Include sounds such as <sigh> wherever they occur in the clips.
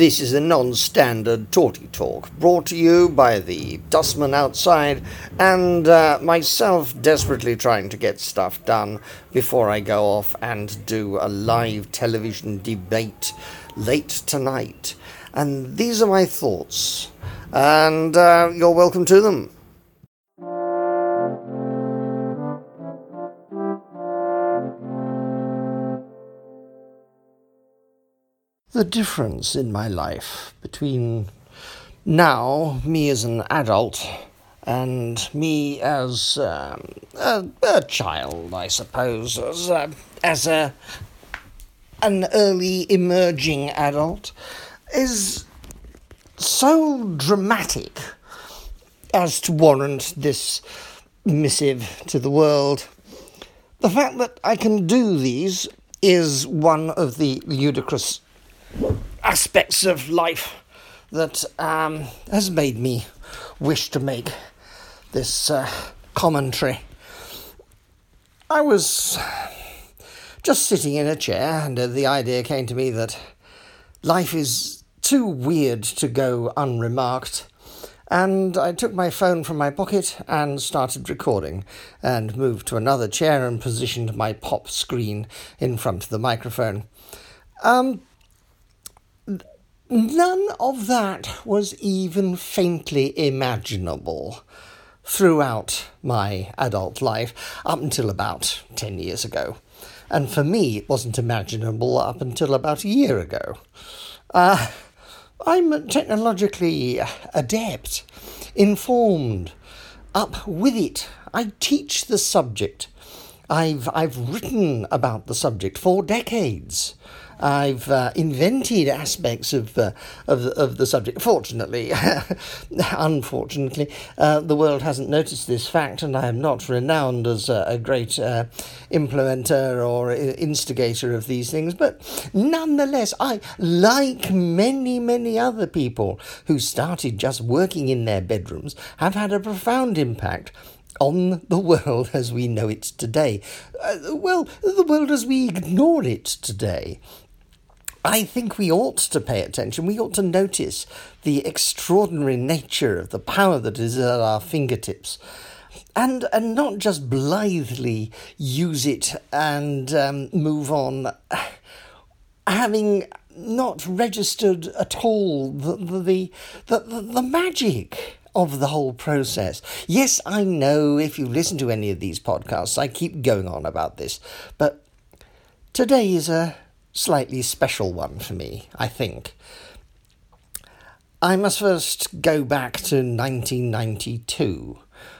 This is a non standard Torty Talk brought to you by the dustman outside and uh, myself desperately trying to get stuff done before I go off and do a live television debate late tonight. And these are my thoughts, and uh, you're welcome to them. The difference in my life between now, me as an adult, and me as um, a, a, child, I suppose, as a, as a an early emerging adult, is so dramatic as to warrant this missive to the world. The fact that I can do these is one of the ludicrous aspects of life that um, has made me wish to make this uh, commentary. I was just sitting in a chair, and uh, the idea came to me that life is too weird to go unremarked. And I took my phone from my pocket and started recording, and moved to another chair and positioned my pop screen in front of the microphone. Um, None of that was even faintly imaginable throughout my adult life up until about 10 years ago. And for me, it wasn't imaginable up until about a year ago. Uh, I'm technologically adept, informed, up with it. I teach the subject. I've, I've written about the subject for decades. I've uh, invented aspects of, uh, of, of the subject. Fortunately, <laughs> unfortunately, uh, the world hasn't noticed this fact, and I am not renowned as a, a great uh, implementer or instigator of these things. But nonetheless, I, like many, many other people who started just working in their bedrooms, have had a profound impact on the world as we know it today. Uh, well, the world as we ignore it today. I think we ought to pay attention. We ought to notice the extraordinary nature of the power that is at our fingertips. And, and not just blithely use it and um, move on, having not registered at all the, the, the, the, the magic of the whole process. Yes, I know if you listen to any of these podcasts, I keep going on about this, but today is a slightly special one for me, I think. I must first go back to 1992,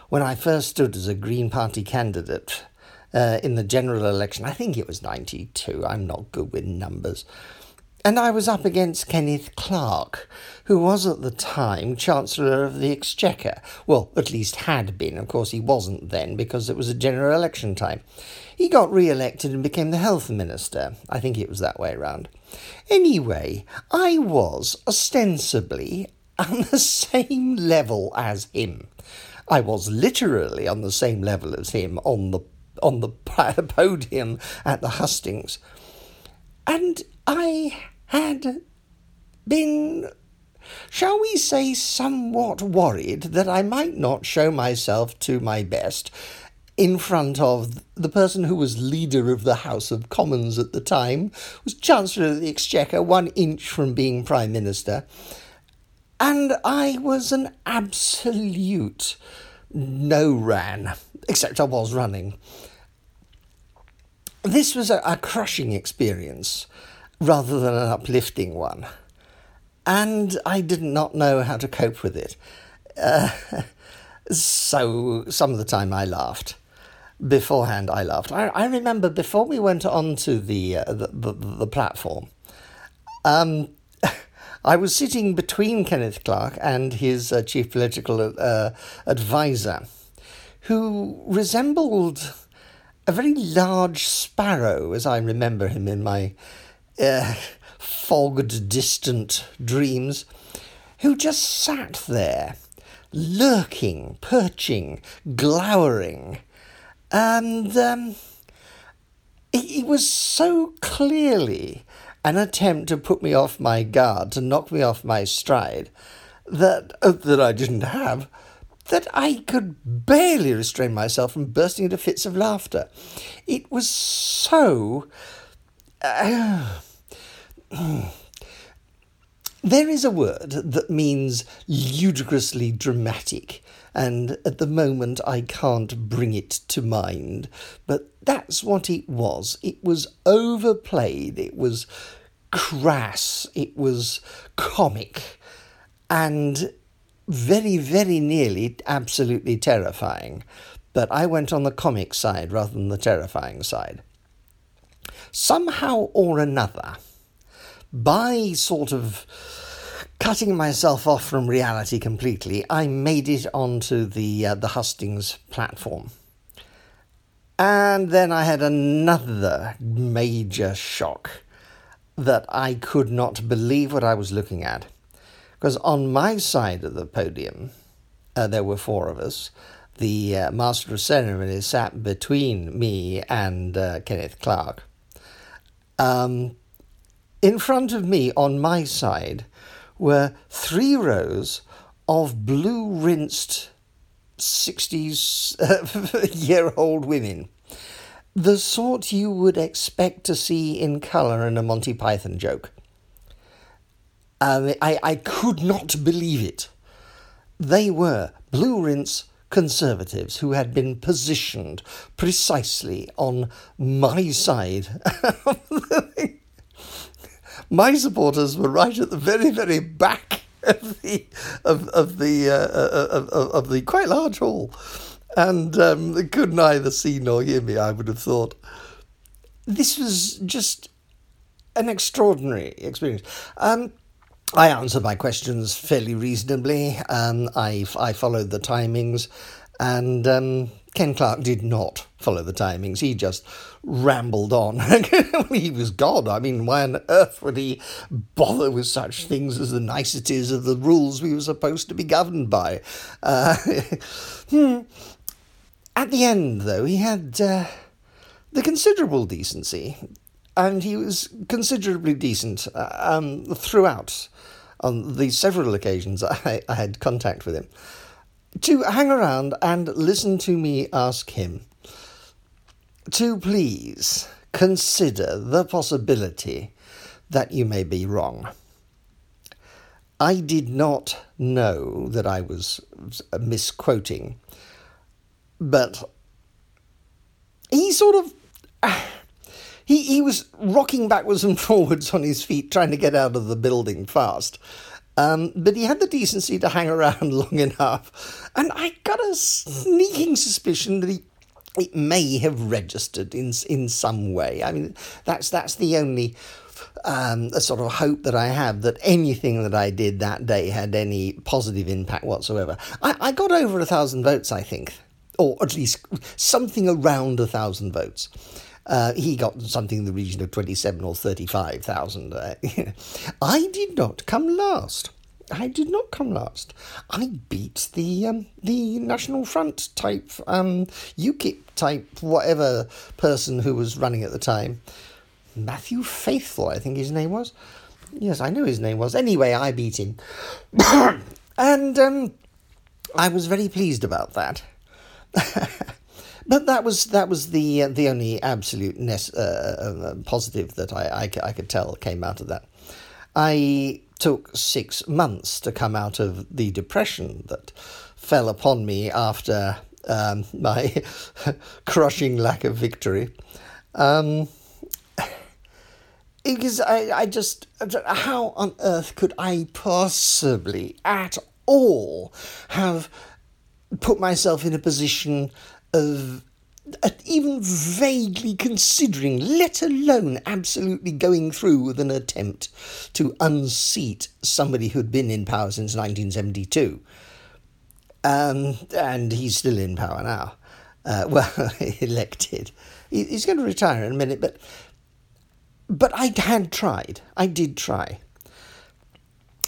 when I first stood as a Green Party candidate uh, in the general election. I think it was 92, I'm not good with numbers. And I was up against Kenneth Clarke, who was at the time Chancellor of the Exchequer. Well, at least had been. Of course, he wasn't then because it was a general election time. He got re elected and became the Health Minister. I think it was that way round. Anyway, I was ostensibly on the <laughs> same level as him. I was literally on the same level as him on the on the <laughs> podium at the hustings. And I had been, shall we say, somewhat worried that I might not show myself to my best in front of the person who was leader of the House of Commons at the time, was Chancellor of the Exchequer, one inch from being Prime Minister. And I was an absolute no ran, except I was running. This was a, a crushing experience rather than an uplifting one. And I did not know how to cope with it. Uh, <laughs> so some of the time I laughed. Beforehand, I laughed. I, I remember before we went on to the, uh, the, the, the, platform, um, <laughs> I was sitting between Kenneth Clarke and his uh, chief political uh, advisor, who resembled a very large sparrow, as I remember him in my uh, fogged, distant dreams, who just sat there, lurking, perching, glowering, and um, it, it was so clearly an attempt to put me off my guard, to knock me off my stride, that uh, that I didn't have, that I could barely restrain myself from bursting into fits of laughter. It was so. Uh, <clears throat> there is a word that means ludicrously dramatic, and at the moment I can't bring it to mind. But that's what it was. It was overplayed, it was crass, it was comic, and very, very nearly absolutely terrifying. But I went on the comic side rather than the terrifying side. Somehow or another, by sort of cutting myself off from reality completely, I made it onto the uh, the hustings platform. And then I had another major shock that I could not believe what I was looking at. Because on my side of the podium, uh, there were four of us. The uh, Master of Ceremonies sat between me and uh, Kenneth Clarke. Um, in front of me, on my side, were three rows of blue rinsed 60s <laughs> year old women. The sort you would expect to see in colour in a Monty Python joke. Um, I, I could not believe it. They were blue rinse conservatives who had been positioned precisely on my side. <laughs> my supporters were right at the very, very back of the of of the uh, uh of, of, the quite large hall, and um, could neither see nor hear me. I would have thought this was just an extraordinary experience. Um, I answered my questions fairly reasonably. Um, I, I followed the timings, and um, Ken Clarke did not follow the timings. He just rambled on. <laughs> he was God. I mean, why on earth would he bother with such things as the niceties of the rules we were supposed to be governed by? Uh, <laughs> hmm. At the end, though, he had uh, the considerable decency and he was considerably decent uh, um, throughout on the several occasions I, I had contact with him to hang around and listen to me ask him to please consider the possibility that you may be wrong. I did not know that I was misquoting, but he sort of. He, he was rocking backwards and <laughs> forwards on his feet, trying to get out of the building fast. Um, but he had the decency to hang around <laughs> long enough. And I got a sneaking suspicion that he it may have registered in in some way. I mean, that's that's the only um, sort of hope that I have that anything that I did that day had any positive impact whatsoever. I, I got over a thousand votes, I think, or at least something around a thousand votes. Uh, he got something in the region of 27 or 35,000. Uh, <laughs> I did not come last. I did not come last. I beat the um, the National Front type, um, UKIP type, whatever person who was running at the time. Matthew Faithful, I think his name was. Yes, I know his name was. Anyway, I beat him. <coughs> and um, I was very pleased about that. <laughs> But that was that was the uh, the only absolute uh, uh, positive that I, I, I could tell came out of that. I took six months to come out of the depression that fell upon me after um, my <laughs> crushing lack of victory. Um, because I, I just, how on earth could I possibly at all have put myself in a position of even vaguely considering, let alone absolutely going through with an attempt to unseat somebody who'd been in power since 1972. Um, and he's still in power now. Uh, <laughs> well, elected. He's going to retire in a minute, but but I had tried. I did try.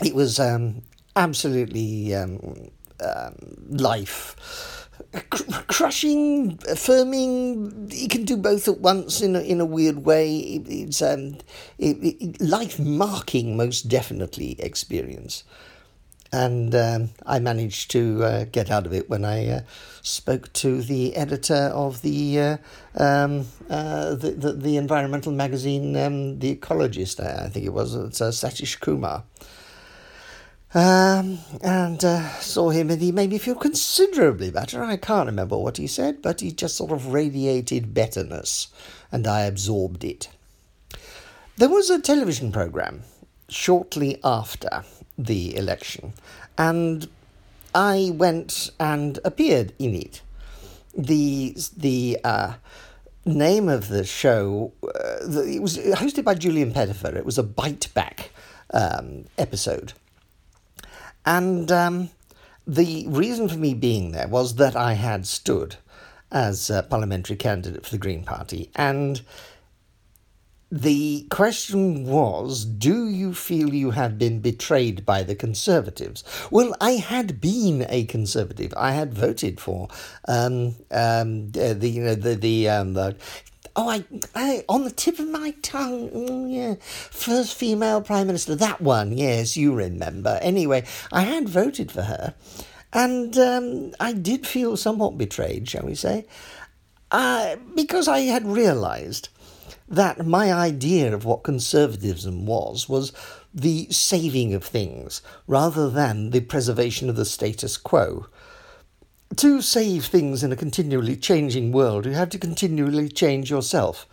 It was um, absolutely um, um, life cr- crushing, affirming. You can do both at once in a, in a weird way. It, it's um, it, it, life marking, most definitely experience. And um, I managed to uh, get out of it when I uh, spoke to the editor of the uh, um, uh, the, the, the environmental magazine, um, The Ecologist. I, I think it was. It's uh, Satish Kumar. Um, and uh, saw him, and he made me feel considerably better. I can't remember what he said, but he just sort of radiated betterness, and I absorbed it. There was a television program shortly after the election, and I went and appeared in it. The the uh, name of the show uh, the, it was hosted by Julian Pettifer. It was a bite back um, episode and um, the reason for me being there was that I had stood as a parliamentary candidate for the Green Party. And the question was do you feel you have been betrayed by the Conservatives? Well, I had been a Conservative. I had voted for um, um, the, you know, the, the, um, the Oh, I, I on the tip of my tongue. Oh, yeah, first female prime minister. That one, yes, you remember. Anyway, I had voted for her, and um, I did feel somewhat betrayed, shall we say, uh, because I had realised that my idea of what conservatism was was the saving of things rather than the preservation of the status quo to save things in a continually changing world, you have to continually change yourself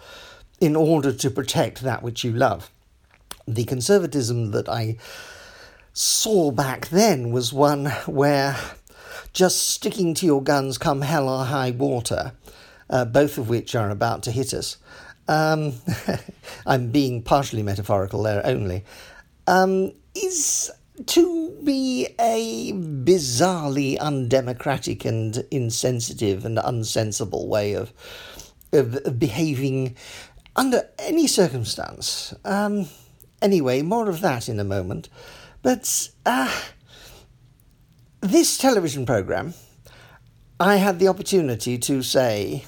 in order to protect that which you love. The conservatism that I saw back then was one where just sticking to your guns come hell or high water, uh, both of which are about to hit us. Um, <laughs> I'm being partially metaphorical there only. Um, is to be a bizarrely undemocratic and insensitive and unsensible way of, of behaving under any circumstance. Um, anyway, more of that in a moment. But uh, this television program, I had the opportunity to say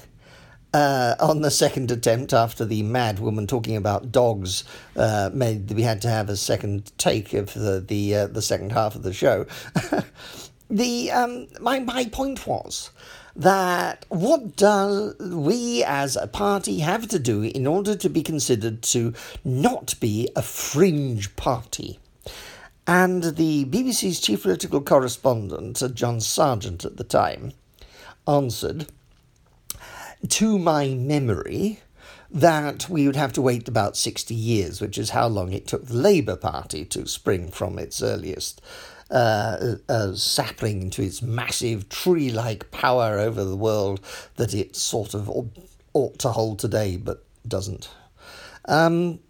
uh, on the second attempt, after the mad woman talking about dogs uh, made we had to have a second take of the the uh, the second half of the show. <laughs> the um, my my point was that what do we as a party have to do in order to be considered to not be a fringe party? And the BBC's chief political correspondent, John Sergeant at the time, answered to my memory, that we would have to wait about 60 years, which is how long it took the Labour Party to spring from its earliest uh, uh, sapling into its massive tree like power over the world that it sort of ought to hold today, but doesn't. Um,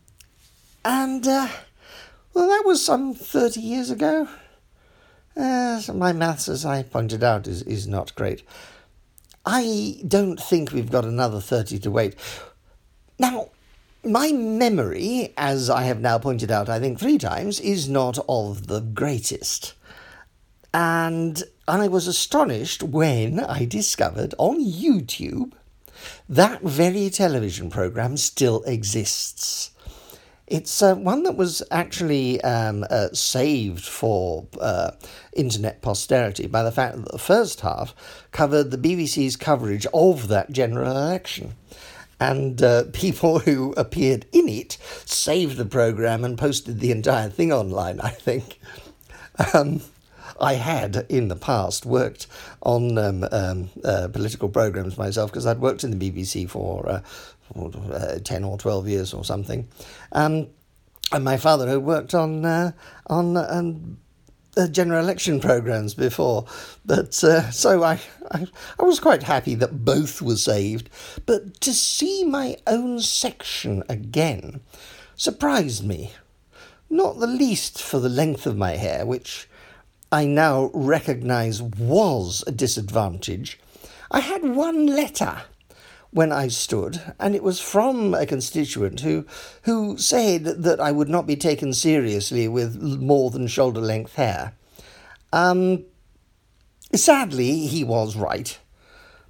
and, uh, well, that was some 30 years ago. Uh, so my maths, as I pointed out, is, is not great. I don't think we've got another 30 to wait. Now, my memory, as I have now pointed out, I think three times, is not of the greatest. And I was astonished when I discovered on YouTube that very television program still exists. It's uh, one that was actually um, uh, saved for uh, internet posterity by the fact that the first half covered the BBC's coverage of that general election. And uh, <laughs> people who appeared in it saved the programme and posted the entire thing online, I think. Um, I had in the past worked on um, um, uh, political programs myself because I'd worked in the BBC for, uh, for uh, 10 or 12 years or something. Um, and my father had worked on, uh, on um, uh, general election programs before. But uh, so I, I, I was quite happy that both were saved. But to see my own section again surprised me. Not the least for the length of my hair, which I now recognise was a disadvantage, I had one letter when I stood, and it was from a constituent who who said that I would not be taken seriously with more than shoulder length hair. Um, sadly, he was right.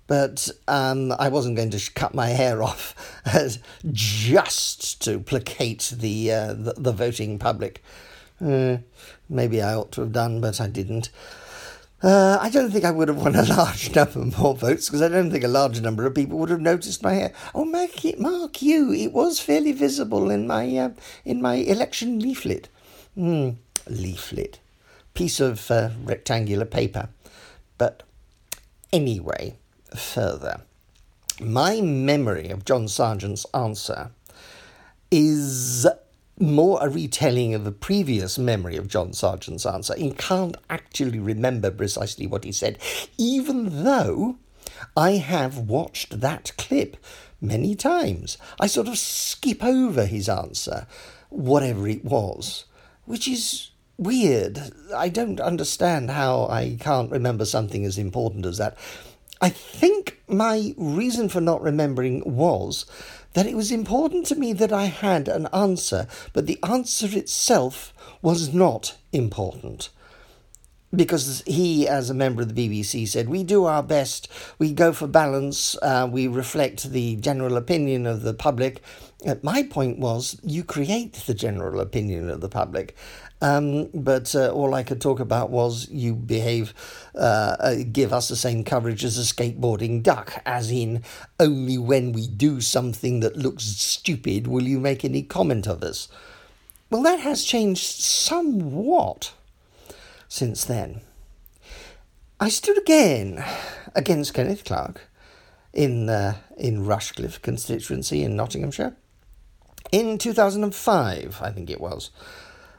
but um, I wasn't going to cut my hair <laughs> off just to placate the, uh, the, the voting public. Uh, maybe I ought to have done, but I didn't. Uh, I don't think I would have won a <laughs> large number more votes because I don't think a large number of people would have noticed my hair. Oh, Mark, Mark you, it was fairly visible in my uh, in my election leaflet. Mm, leaflet, piece of uh, rectangular paper. But anyway, further, my memory of John Sergeant's answer is more a retelling of the previous memory of John Sergeant's answer He can't actually remember precisely what he said, even though I have watched that clip many times. I sort of skip over his answer, whatever it was, which is weird. I don't understand how I can't remember something as important as that. I think my reason for not remembering was that it was important to me that I had an answer, but the answer itself was not important. Because he, as a member of the BBC, said, We do our best, we go for balance, uh, we reflect the general opinion of the public. Uh, my point was, you create the general opinion of the public. Um, but uh, all I could talk about was you behave, uh, uh, give us the same coverage as a skateboarding duck, as in only when we do something that looks stupid will you make any comment of us. Well, that has changed somewhat since then. I stood again against Kenneth Clarke in uh, in Rushcliffe constituency in Nottinghamshire in 2005, I think it was.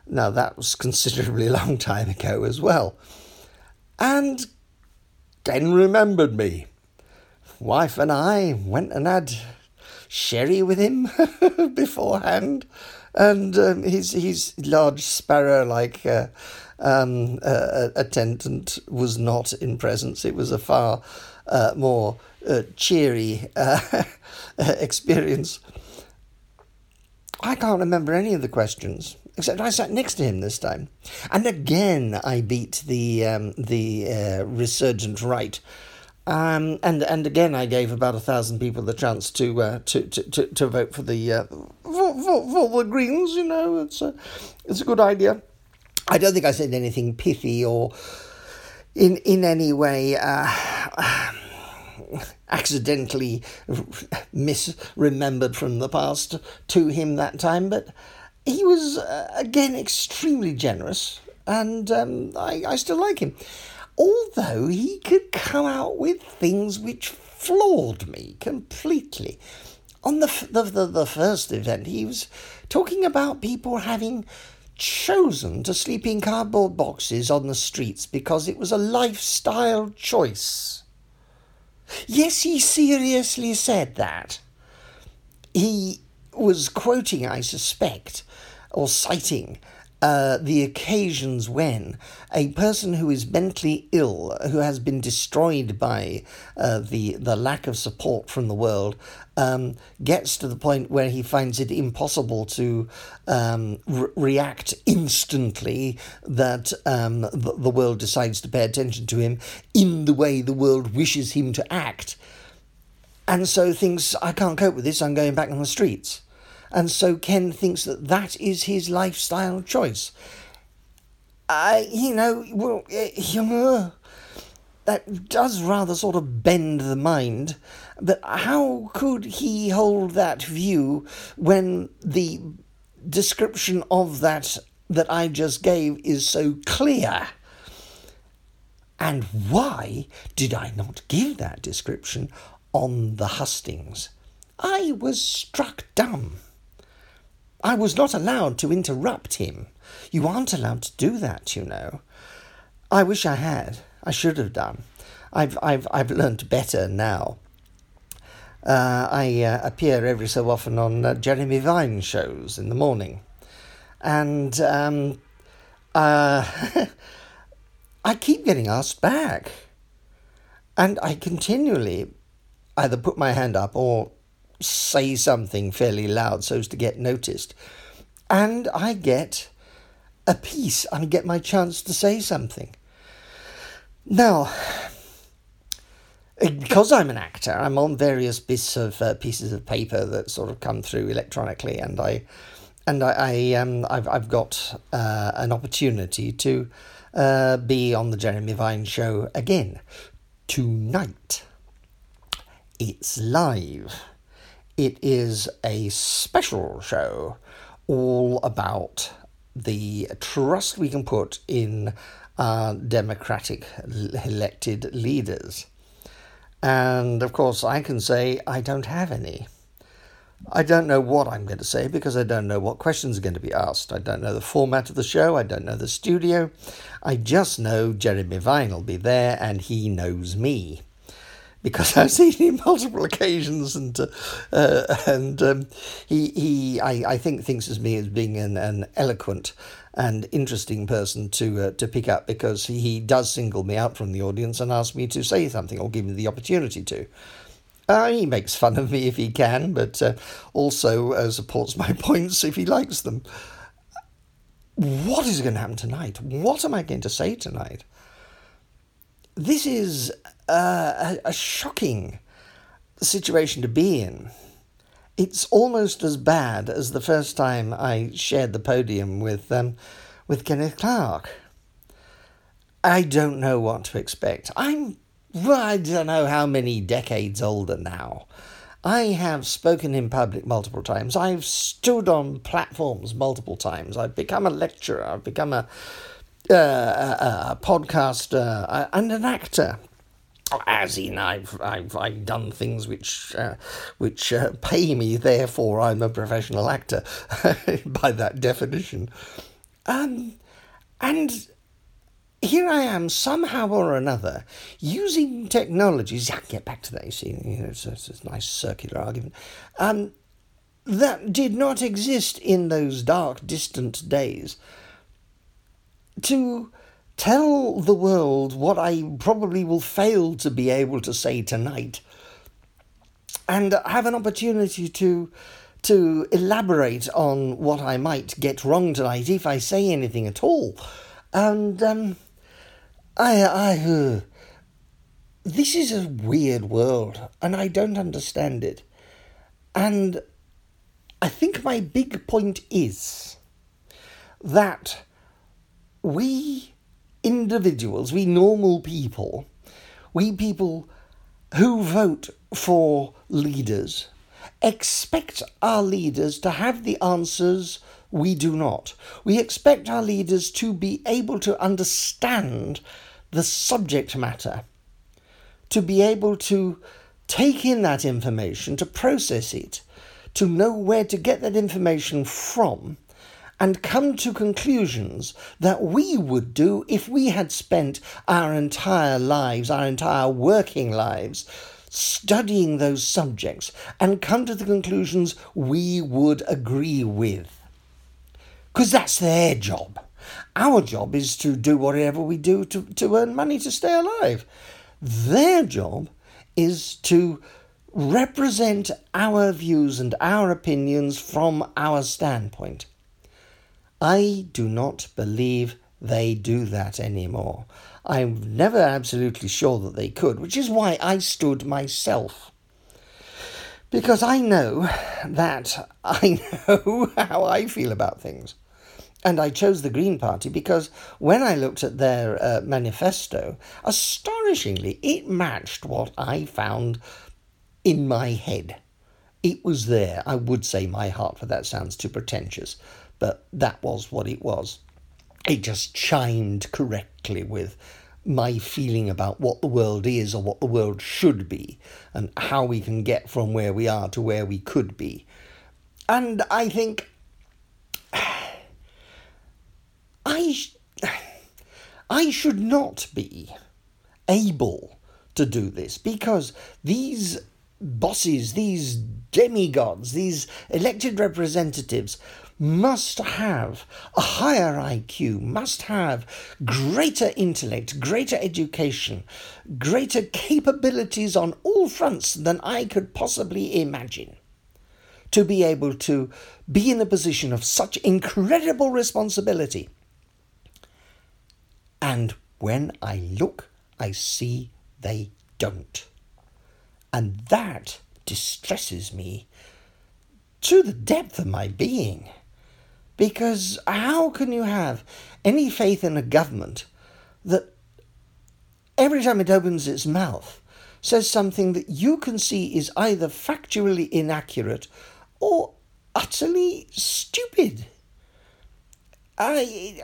Now, that was considerably a <laughs> long time ago as well. And Ken remembered me. Wife and I went and had sherry with him <laughs> beforehand, and um, his his large sparrow like uh, um, uh, attendant was not in presence. It was a far uh, more uh, cheery uh, <laughs> experience. I can't remember any of the questions except I sat next to him this time, and again I beat the um, the uh, resurgent right. Um, and and again, I gave about a thousand people the chance to uh, to, to, to, to vote for the uh, for, for, for the Greens. You know, it's a it's a good idea. I don't think I said anything pithy or in in any way. Uh, <sighs> accidentally misremembered from the past to him that time, but he was uh, again extremely generous, and um, I, I still like him. Although he could come out with things which floored me completely. On the, the, the, the first event, he was talking about people having chosen to sleep in cardboard boxes on the streets because it was a lifestyle choice. Yes, he seriously said that. He was quoting, I suspect, or citing uh, the occasions when a person who is mentally ill, who has been destroyed by uh, the the lack of support from the world, um, gets to the point where he finds it impossible to um, re- react instantly. That um, the, the world decides to pay attention to him in the way the world wishes him to act, and so thinks, "I can't cope with this. I'm going back on the streets." And so Ken thinks that that is his lifestyle choice. I, you know, well, uh, <laughs> that does rather sort of bend the mind. But how could he hold that view when the description of that that I just gave is so clear? And why did I not give that description on the hustings? I was struck dumb. I was not allowed to interrupt him. You aren't allowed to do that, you know. I wish I had. I should have done. I've I've I've learned better now. Uh, I uh, appear every so often on uh, Jeremy Vine shows in the morning, and um, uh, <laughs> I keep getting asked back, and I continually either put my hand up or say something fairly loud so as to get noticed. And I get a piece, I get my chance to say something. Now, because I'm an actor, I'm on various bits of uh, pieces of paper that sort of come through electronically, and I and I, I um I've I've got uh, an opportunity to uh, be on the Jeremy Vine show again tonight. It's live. It is a special show all about the trust we can put in our democratic elected leaders. And of course, I can say I don't have any. I don't know what I'm going to say because I don't know what questions are going to be asked. I don't know the format of the show. I don't know the studio. I just know Jeremy Vine will be there and he knows me because <laughs> I've seen him multiple occasions, and uh, uh, and um, he he I, I think thinks of me as being an, an eloquent and interesting person to uh, to pick up because he, he does single me out from the audience and ask me to say something or give me the opportunity to. Uh, he makes fun of me if he can, but uh, also uh, supports my <laughs> points if he likes them. What is going to happen tonight? What am I going to say tonight? This is a, a shocking situation to be in. It's almost as bad as the first time I shared the podium with um, with Kenneth Clarke. I don't know what to expect. I'm I don't know how many decades older now. I have spoken in public multiple times. I've stood on platforms multiple times. I've become a lecturer. I've become a, uh, a, a podcaster and an actor. As in, I've I've, I've done things which uh, which uh, pay me. Therefore, I'm a professional actor <laughs> by that definition. Um, and here I am somehow or another using technologies. I can get back to that. You see, you know, it's, a, it's a nice circular argument. Um, that did not exist in those dark, distant days. To tell the world what I probably will fail to be able to say tonight, and have an opportunity to to elaborate on what I might get wrong tonight if I say anything at all. And um, I, I, uh, this is a weird world, and I don't understand it. And I think my big point is that we individuals, we normal people, we people who vote for leaders, expect our leaders to have the answers we do not. We expect our leaders to be able to understand the subject matter, to be able to take in that information, to process it, to know where to get that information from, and come to conclusions that we would do if we had spent our entire lives, our entire working lives, studying those subjects and come to the conclusions we would agree with because that's their job. Our job is to do whatever we do to, to earn money to stay alive. Their job is to represent our views and our opinions from our standpoint. I do not believe they do that anymore. I'm never absolutely sure that they could, which is why I stood myself. Because I know that <laughs> I know how I feel about things. And I chose the Green Party because when I looked at their uh, manifesto, astonishingly, it matched what I found in my head. It was there. I would say my heart, but that sounds too pretentious, but that was what it was. It just chimed correctly with my feeling about what the world is or what the world should be and how we can get from where we are to where we could be. And I think <sighs> I, <sighs> I should not be able to do this because these bosses, these demigods, these elected representatives must have a higher IQ, must have greater intellect, greater education, greater capabilities on all fronts than I could possibly imagine. To be able to be in a position of such incredible responsibility and when I look, I see they don't. And that distresses me to the depth of my being. Because how can you have any faith in a government that every time it opens its mouth says something that you can see is either factually inaccurate or utterly stupid? I,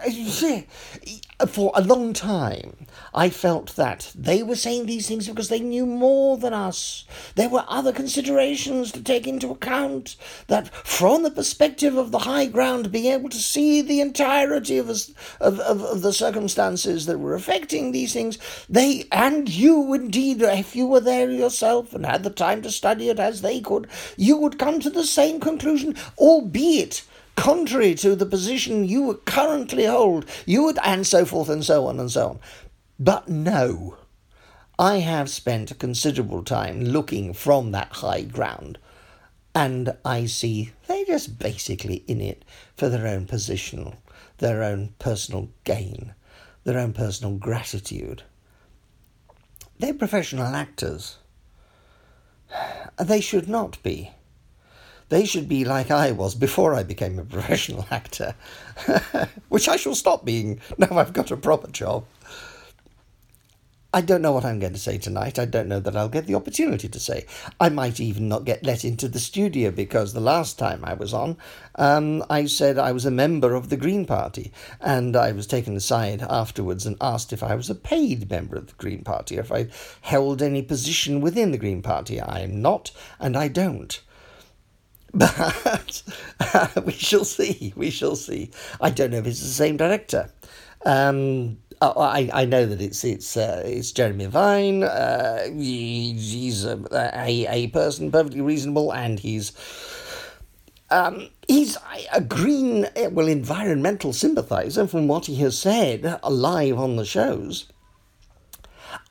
for a long time, I felt that they were saying these things because they knew more than us. There were other considerations to take into account. That, from the perspective of the high ground, being able to see the entirety of, of, of, of the circumstances that were affecting these things, they and you indeed, if you were there yourself and had the time to study it as they could, you would come to the same conclusion, albeit contrary to the position you currently hold, you would, and so forth and so on and so on. But no, I have spent considerable time looking from that high ground, and I see they're just basically in it for their own position, their own personal gain, their own personal gratitude. They're professional actors. They should not be. They should be like I was before I became a <laughs> professional actor, <laughs> which I shall stop being now I've got a proper job. I don't know what I'm going to say tonight. I don't know that I'll get the opportunity to say. I might even not get let into the studio because the last time I was on, um, I said I was a member of the Green Party, and I was taken aside afterwards and asked if I was a paid member of the Green Party, if I held any position within the Green Party. I am not, and I don't. But <laughs> we shall see. We shall see. I don't know if it's the same director. Um, I, I know that it's it's uh, it's Jeremy Vine. Uh, he, he's a, a, a person perfectly reasonable, and he's um, he's a green well environmental sympathizer from what he has said live on the shows.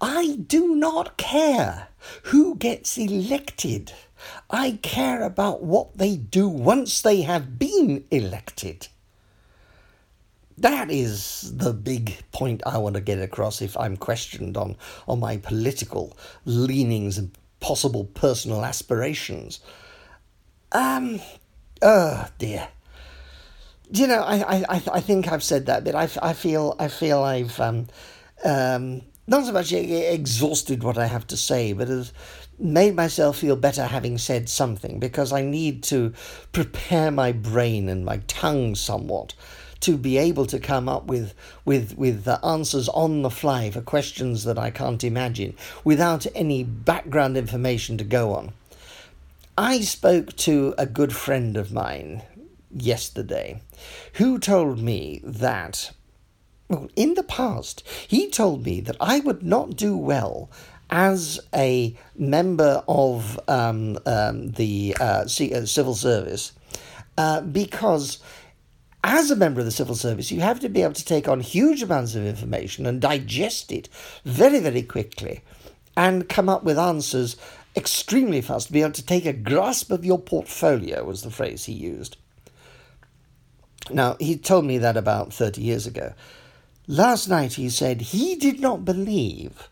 I do not care who gets elected. I care about what they do once they have been elected. That is the big point I want to get across if I'm questioned on, on my political leanings and possible personal aspirations. Um, oh dear. You know, I, I, I think I've said that, but I, I feel I feel I've um, um, not so much exhausted what I have to say, but have made myself feel better having said something because I need to prepare my brain and my tongue somewhat to be able to come up with with with the answers on the fly for questions that I can't imagine without any background information to go on. I spoke to a good friend of mine yesterday who told me that well, in the past, he told me that I would not do well as a member of um, um, the uh, uh, civil service uh, because as a member of the civil service, you have to be able to take on huge amounts of information and digest it very, very quickly and come up with answers extremely fast, be able to take a grasp of your portfolio, was the phrase he used. Now, he told me that about 30 years ago. Last night he said he did not believe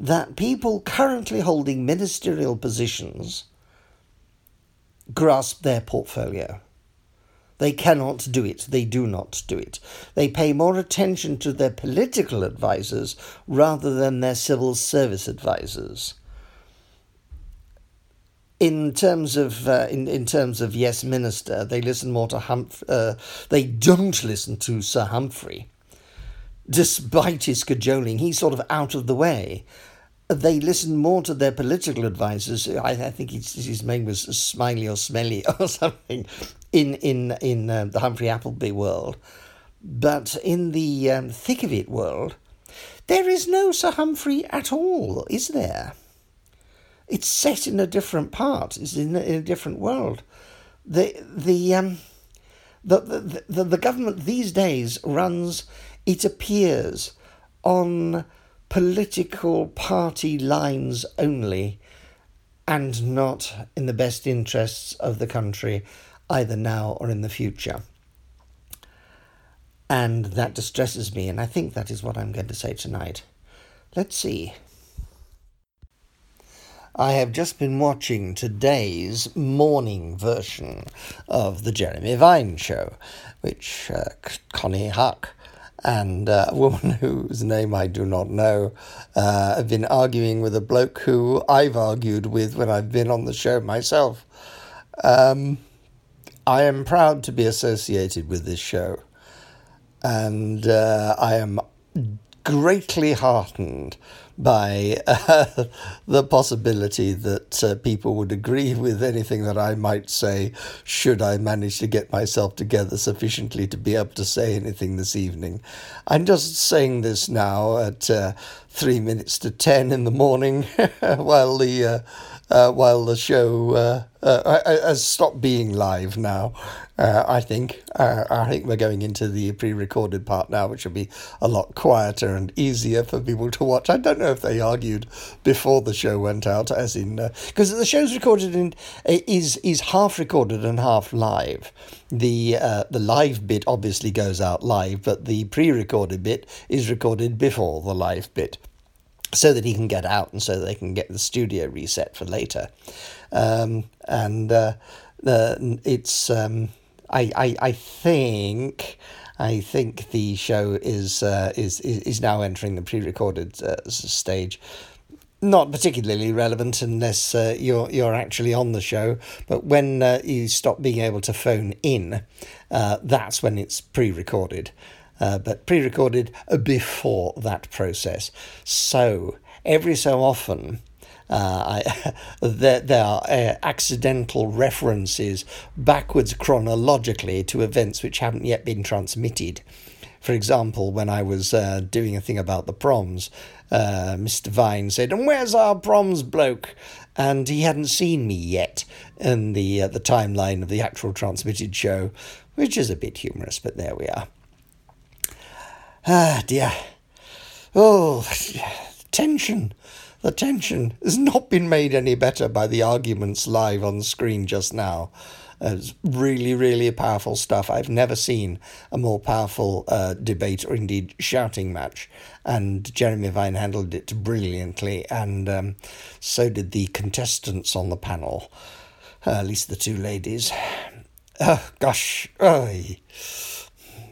that people currently holding ministerial positions grasp their portfolio. They cannot do it. They do not do it. They pay more attention to their political advisers rather than their civil service advisers. In terms of uh, in, in terms of yes minister, they listen more to Humphrey. Uh, they don't listen to Sir Humphrey, despite his cajoling. He's sort of out of the way they listen more to their political advisors. I, I think his, his name was Smiley or Smelly <laughs> or something in in in uh, the Humphrey Appleby world, but in the um, thick of it world, there is no Sir Humphrey at all, is there? It's set in a different part. It's in a, in a different world. The the um. The, the, the, the government these days runs, it appears, on political party lines only and not in the best interests of the country, either now or in the future. And that distresses me, and I think that is what I'm going to say tonight. Let's see. I have just been watching today's morning version of the Jeremy Vine show, which uh, Connie Huck and uh, a woman <laughs> whose name I do not know uh, have been arguing with a bloke who I've argued with when I've been on the show myself. Um, I am proud to be associated with this show, and uh, I am greatly heartened by uh, <laughs> the possibility that uh, people would agree with anything that I might say, should I manage to get myself together sufficiently to be able to say anything this evening. I'm just saying this now at uh, three minutes to ten in the morning <laughs> while the uh, uh, while the show uh, uh, has stopped being live now. Uh, I think uh, I think we're going into the pre-recorded part now, which will be a lot quieter and easier for people to watch. I don't know if they argued before the show went out, as in because uh, the show's recorded in is is half recorded and half live. The the live bit obviously goes out live, but the pre-recorded bit is recorded before the live bit so that he can get out and so they can get the studio reset for later. Um, and uh, it's um, I, I I think I think the show is uh, is is now entering the pre-recorded uh, stage. Not particularly relevant unless uh, you're you're actually on the show, but when uh, you stop being able to phone in, uh, that's when it's pre-recorded uh, but pre recorded before that process. So every so often, uh, I, <laughs> there, there are uh, accidental references backwards chronologically to events which haven't yet been transmitted. For example, when I was uh, doing a thing about the proms, uh, Mr. Vine said, "And where's our proms bloke?" And he hadn't seen me yet in the uh, the timeline of the actual transmitted show, which is a bit humorous, but there we are. Ah, dear. Oh, tension. The tension has not been made any better by the arguments live on screen just now. It's really, really powerful stuff. I've never seen a more powerful uh, debate or indeed shouting match. And Jeremy Vine handled it brilliantly, and um, so did the contestants on the panel, uh, at least the two ladies. Oh, gosh. Oh,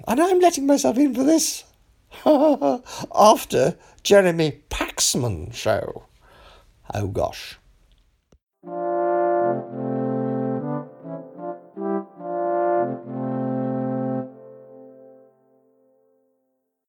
and I'm letting myself in for this. <laughs> after Jeremy Paxman show. Oh gosh.